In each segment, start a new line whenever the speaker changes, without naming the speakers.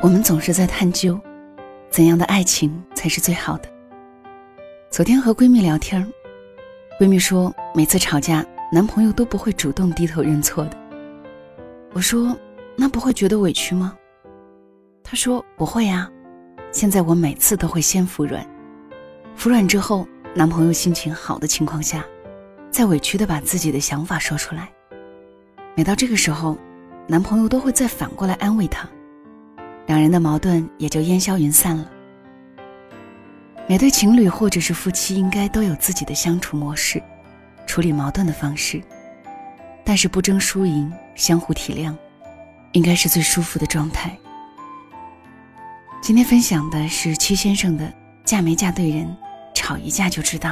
我们总是在探究，怎样的爱情才是最好的。昨天和闺蜜聊天，闺蜜说每次吵架，男朋友都不会主动低头认错的。我说，那不会觉得委屈吗？她说不会呀。现在我每次都会先服软，服软之后，男朋友心情好的情况下，再委屈的把自己的想法说出来。每到这个时候，男朋友都会再反过来安慰她，两人的矛盾也就烟消云散了。每对情侣或者是夫妻应该都有自己的相处模式，处理矛盾的方式，但是不争输赢，相互体谅，应该是最舒服的状态。今天分享的是屈先生的《嫁没嫁对人，吵一架就知道》。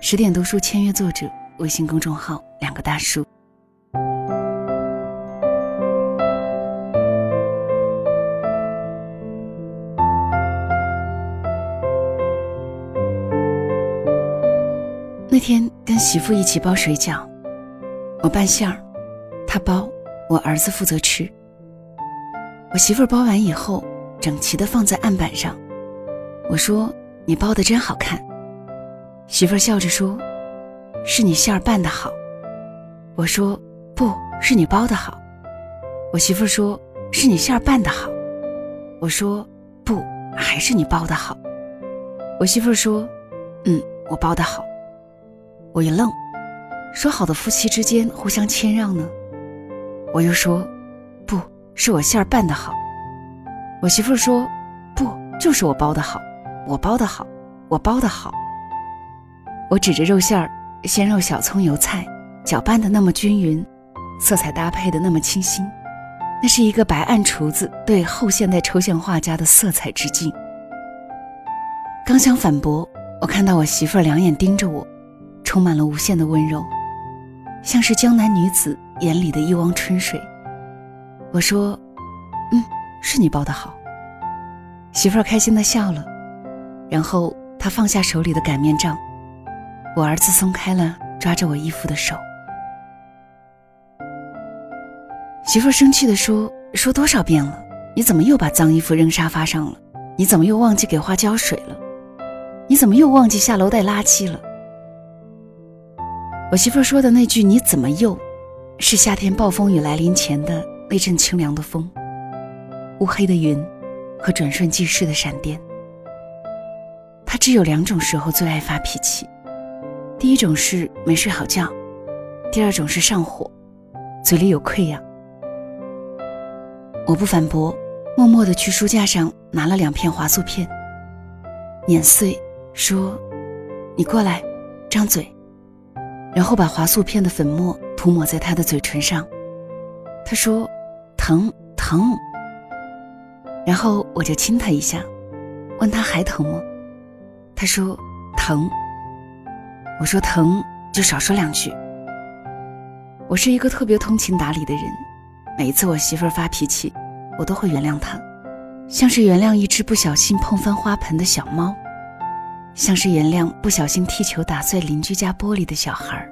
十点读书签约作者，微信公众号两个大叔。媳妇一起包水饺，我拌馅儿，她包，我儿子负责吃。我媳妇包完以后。整齐的放在案板上，我说：“你包的真好看。”媳妇笑着说：“是你馅儿拌的好。”我说：“不是你包的好。”我媳妇说：“是你馅儿拌的好。”我说：“不还是你包的好。”我媳妇说：“嗯，我包的好。”我一愣，说好的夫妻之间互相谦让呢？我又说：“不是我馅儿拌的好。”我媳妇说：“不，就是我包的好，我包的好，我包的好。”我指着肉馅儿，鲜肉、小葱、油菜，搅拌的那么均匀，色彩搭配的那么清新，那是一个白暗厨子对后现代抽象画家的色彩致敬。刚想反驳，我看到我媳妇儿两眼盯着我，充满了无限的温柔，像是江南女子眼里的一汪春水。我说：“嗯。”是你包的好，媳妇儿开心的笑了，然后她放下手里的擀面杖，我儿子松开了抓着我衣服的手。媳妇儿生气的说：“说多少遍了，你怎么又把脏衣服扔沙发上了？你怎么又忘记给花浇水了？你怎么又忘记下楼带垃圾了？”我媳妇说的那句“你怎么又”，是夏天暴风雨来临前的那阵清凉的风。乌黑的云，和转瞬即逝的闪电。他只有两种时候最爱发脾气，第一种是没睡好觉，第二种是上火，嘴里有溃疡。我不反驳，默默地去书架上拿了两片华素片，碾碎，说：“你过来，张嘴。”然后把华素片的粉末涂抹在他的嘴唇上。他说：“疼，疼。”然后我就亲他一下，问他还疼吗？他说疼。我说疼就少说两句。我是一个特别通情达理的人，每一次我媳妇儿发脾气，我都会原谅她，像是原谅一只不小心碰翻花盆的小猫，像是原谅不小心踢球打碎邻居家玻璃的小孩儿。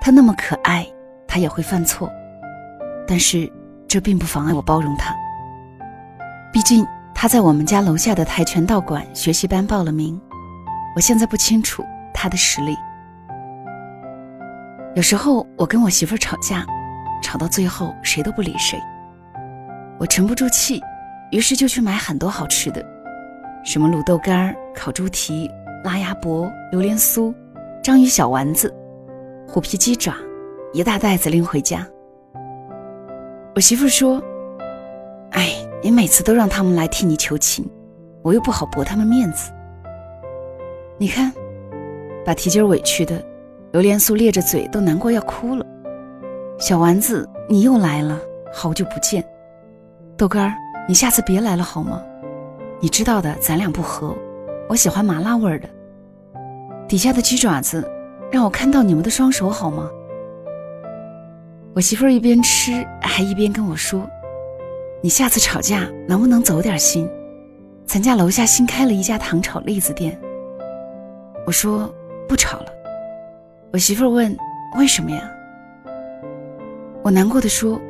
他那么可爱，他也会犯错，但是这并不妨碍我包容他。毕竟他在我们家楼下的跆拳道馆学习班报了名，我现在不清楚他的实力。有时候我跟我媳妇吵架，吵到最后谁都不理谁，我沉不住气，于是就去买很多好吃的，什么卤豆干、烤猪蹄、拉鸭脖、榴莲酥、章鱼小丸子、虎皮鸡爪，一大袋子拎回家。我媳妇说：“哎。”你每次都让他们来替你求情，我又不好驳他们面子。你看，把蹄筋委屈的，榴莲酥咧着嘴都难过要哭了。小丸子，你又来了，好久不见。豆干儿，你下次别来了好吗？你知道的，咱俩不合，我喜欢麻辣味儿的。底下的鸡爪子，让我看到你们的双手好吗？我媳妇儿一边吃，还一边跟我说。你下次吵架能不能走点心？咱家楼下新开了一家糖炒栗子店。我说不吵了。我媳妇儿问为什么呀？我难过的说，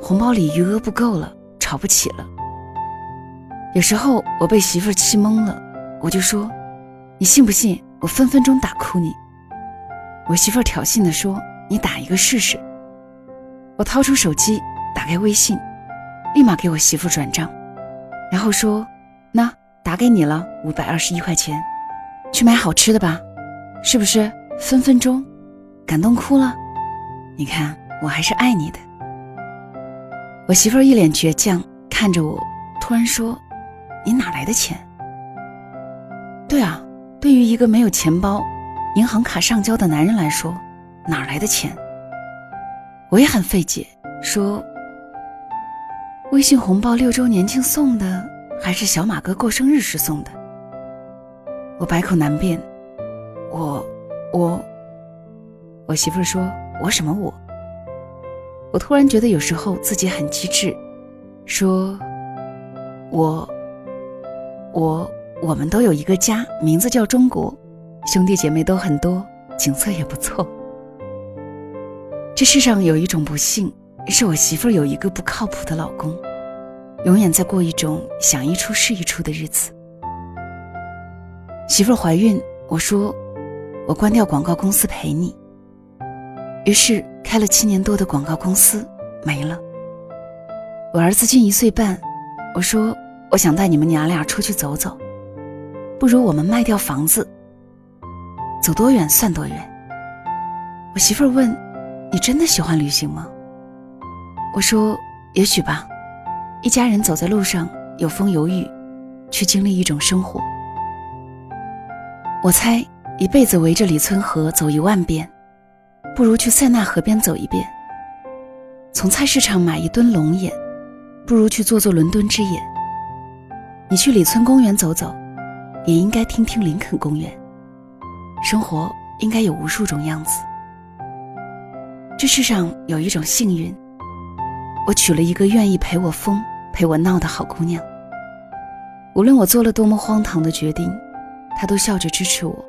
红包里余额不够了，吵不起了。有时候我被媳妇气懵了，我就说：“你信不信我分分钟打哭你？”我媳妇挑衅地说：“你打一个试试。”我掏出手机，打开微信，立马给我媳妇转账，然后说：“那打给你了，五百二十一块钱，去买好吃的吧，是不是？分分钟，感动哭了。你看，我还是爱你的。”我媳妇一脸倔强看着我，突然说：“你哪来的钱？”对啊，对于一个没有钱包、银行卡上交的男人来说，哪来的钱？我也很费解，说：“微信红包六周年庆送的，还是小马哥过生日时送的？”我百口难辩。我，我，我媳妇儿说：“我什么我？”我突然觉得有时候自己很机智，说：“我，我，我们都有一个家，名字叫中国，兄弟姐妹都很多，景色也不错。”这世上有一种不幸，是我媳妇儿有一个不靠谱的老公，永远在过一种想一出是一出的日子。媳妇儿怀孕，我说我关掉广告公司陪你。于是开了七年多的广告公司没了。我儿子近一岁半，我说我想带你们娘俩出去走走，不如我们卖掉房子，走多远算多远。我媳妇儿问。你真的喜欢旅行吗？我说，也许吧。一家人走在路上，有风有雨，去经历一种生活。我猜，一辈子围着李村河走一万遍，不如去塞纳河边走一遍。从菜市场买一吨龙眼，不如去做做伦敦之眼。你去李村公园走走，也应该听听林肯公园。生活应该有无数种样子。这世上有一种幸运，我娶了一个愿意陪我疯、陪我闹的好姑娘。无论我做了多么荒唐的决定，她都笑着支持我。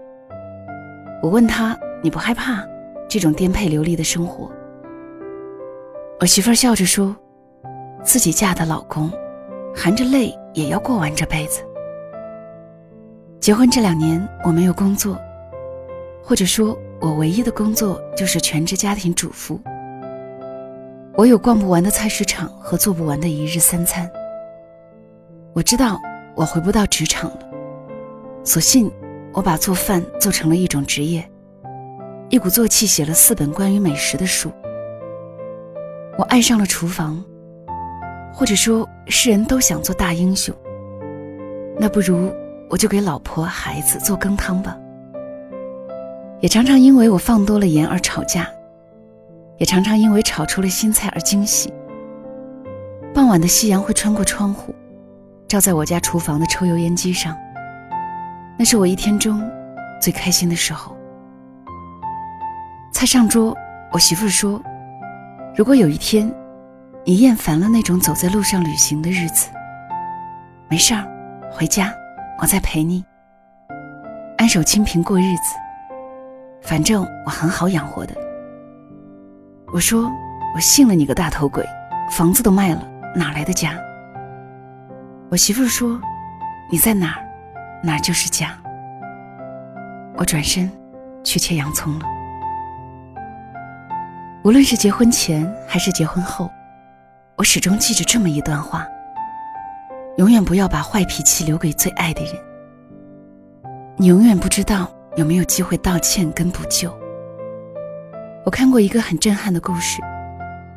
我问她：“你不害怕这种颠沛流离的生活？”我媳妇儿笑着说：“自己嫁的老公，含着泪也要过完这辈子。”结婚这两年，我没有工作，或者说。我唯一的工作就是全职家庭主妇。我有逛不完的菜市场和做不完的一日三餐。我知道我回不到职场了，索性我把做饭做成了一种职业，一鼓作气写了四本关于美食的书。我爱上了厨房，或者说世人都想做大英雄。那不如我就给老婆孩子做羹汤吧。也常常因为我放多了盐而吵架，也常常因为炒出了新菜而惊喜。傍晚的夕阳会穿过窗户，照在我家厨房的抽油烟机上，那是我一天中最开心的时候。菜上桌，我媳妇说：“如果有一天，你厌烦了那种走在路上旅行的日子，没事儿，回家，我再陪你，安守清贫过日子。”反正我很好养活的。我说，我信了你个大头鬼，房子都卖了，哪来的家？我媳妇说，你在哪儿，哪儿就是家。我转身去切洋葱了。无论是结婚前还是结婚后，我始终记着这么一段话：永远不要把坏脾气留给最爱的人。你永远不知道。有没有机会道歉跟补救？我看过一个很震撼的故事，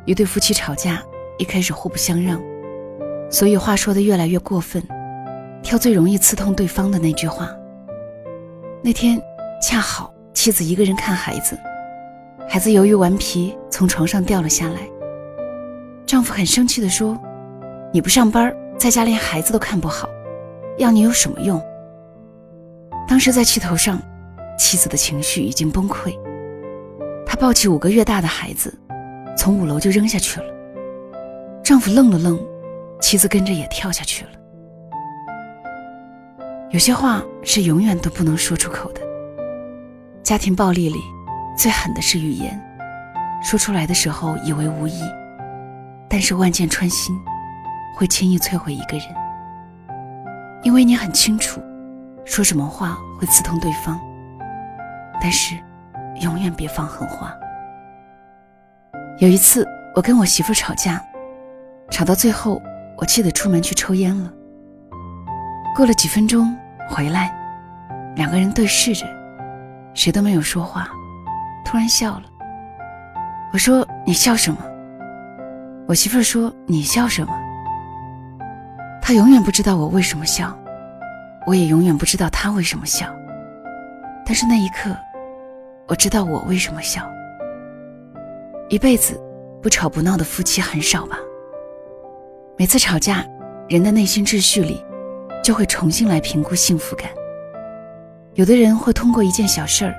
一对夫妻吵架，一开始互不相让，所以话说的越来越过分，挑最容易刺痛对方的那句话。那天恰好妻子一个人看孩子，孩子由于顽皮从床上掉了下来，丈夫很生气地说：“你不上班，在家连孩子都看不好，要你有什么用？”当时在气头上。妻子的情绪已经崩溃，她抱起五个月大的孩子，从五楼就扔下去了。丈夫愣了愣，妻子跟着也跳下去了。有些话是永远都不能说出口的。家庭暴力里，最狠的是语言，说出来的时候以为无意，但是万箭穿心，会轻易摧毁一个人。因为你很清楚，说什么话会刺痛对方。但是，永远别放狠话。有一次，我跟我媳妇吵架，吵到最后，我气得出门去抽烟了。过了几分钟回来，两个人对视着，谁都没有说话，突然笑了。我说：“你笑什么？”我媳妇儿说：“你笑什么？”她永远不知道我为什么笑，我也永远不知道她为什么笑。但是那一刻，我知道我为什么笑。一辈子不吵不闹的夫妻很少吧？每次吵架，人的内心秩序里就会重新来评估幸福感。有的人会通过一件小事儿，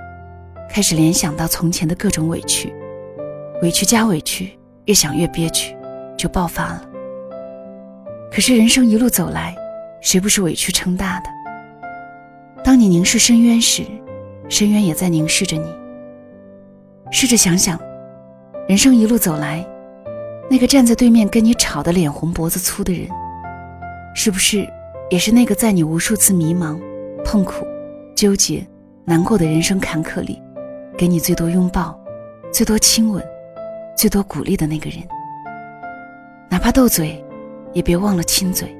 开始联想到从前的各种委屈，委屈加委屈，越想越憋屈，就爆发了。可是人生一路走来，谁不是委屈撑大的？当你凝视深渊时，深渊也在凝视着你。试着想想。人生一路走来，那个站在对面跟你吵得脸红脖子粗的人，是不是也是那个在你无数次迷茫、痛苦、纠结、难过的人生坎坷里，给你最多拥抱、最多亲吻、最多鼓励的那个人？哪怕斗嘴，也别忘了亲嘴。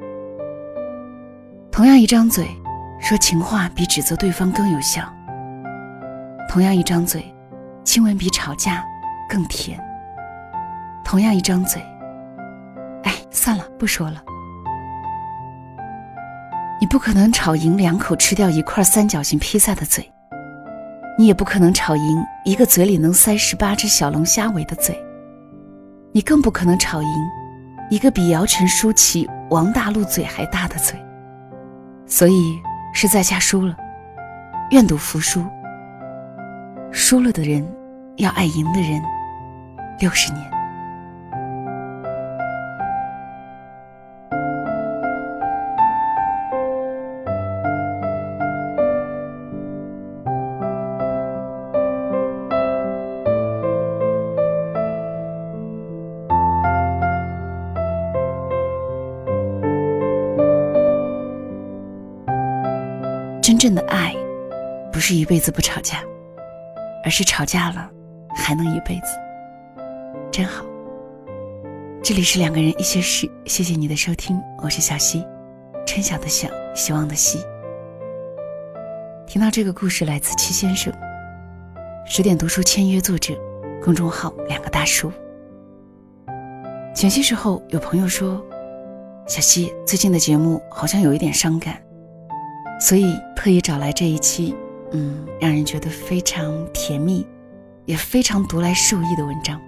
同样一张嘴，说情话比指责对方更有效。同样一张嘴，亲吻比吵架。更甜。同样一张嘴，哎，算了，不说了。你不可能吵赢两口吃掉一块三角形披萨的嘴，你也不可能吵赢一个嘴里能塞十八只小龙虾尾的嘴，你更不可能吵赢一个比姚晨、舒淇、王大陆嘴还大的嘴。所以是在下输了，愿赌服输。输了的人，要爱赢的人。六十年，辈子不吵架，而是吵架了还能一辈子。真好。这里是两个人一些事，谢谢你的收听，我是小溪，春晓的晓，希望的希。听到这个故事来自七先生，十点读书签约作者，公众号两个大叔。前些时候有朋友说，小溪最近的节目好像有一点伤感，所以特意找来这一期，嗯，让人觉得非常甜蜜，也非常读来受益的文章。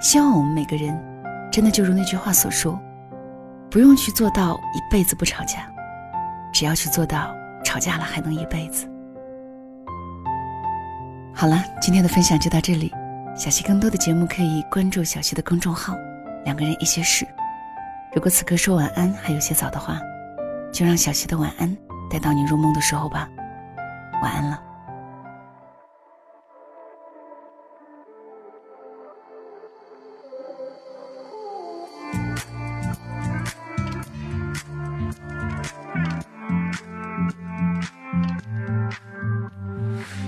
希望我们每个人，真的就如那句话所说，不用去做到一辈子不吵架，只要去做到吵架了还能一辈子。好了，今天的分享就到这里。小溪更多的节目可以关注小溪的公众号“两个人一些事”。如果此刻说晚安还有些早的话，就让小溪的晚安带到你入梦的时候吧。晚安了。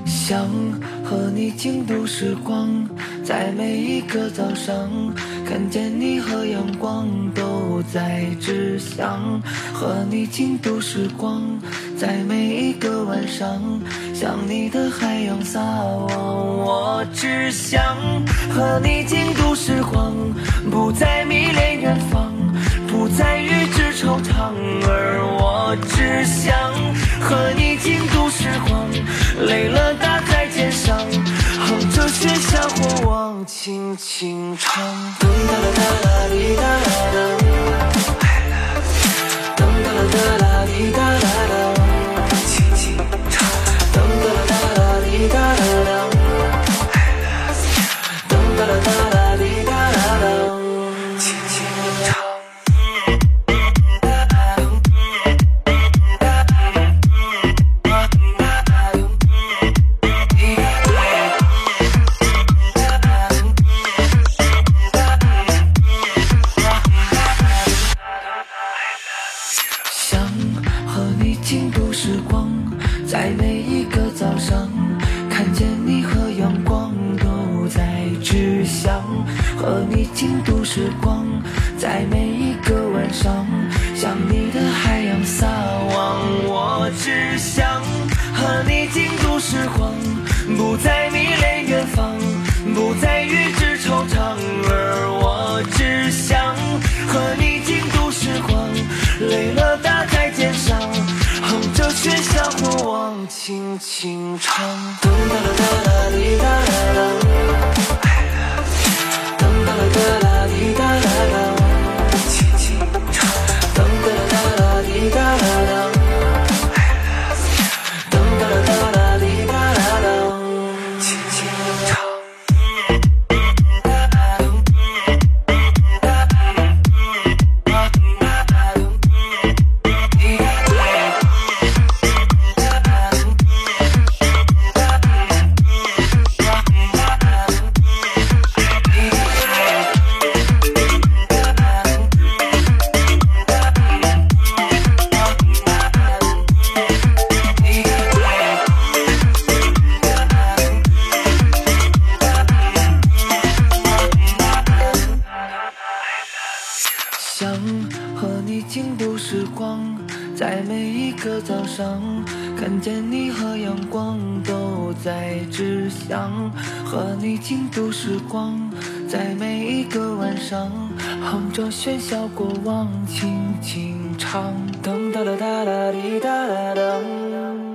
想和你共度时光，在每一个早上，看见你和阳光都在指向。和你共度时光，在每一个晚上，想你的海洋撒网，我只想和你共度时光，不再迷恋远方，不再与之惆怅，而我只想和你共度时光，累了打在肩上。哼着雪下火，往轻轻唱。噔哒啦哒啦滴哒啦噔，噔哒啦哒啦滴哒只想和你共度时光，不再迷恋远方，不再与之惆怅。而我只想和你共度时光，累了搭在肩上，哼着喧嚣过往，轻轻唱。哒哒哒哒哒哒哒。早上，看见你和阳光都在指向。和你倾度时光，在每一个晚上，哼着喧嚣过往，轻轻唱。噔哒哒哒哒滴哒哒噔。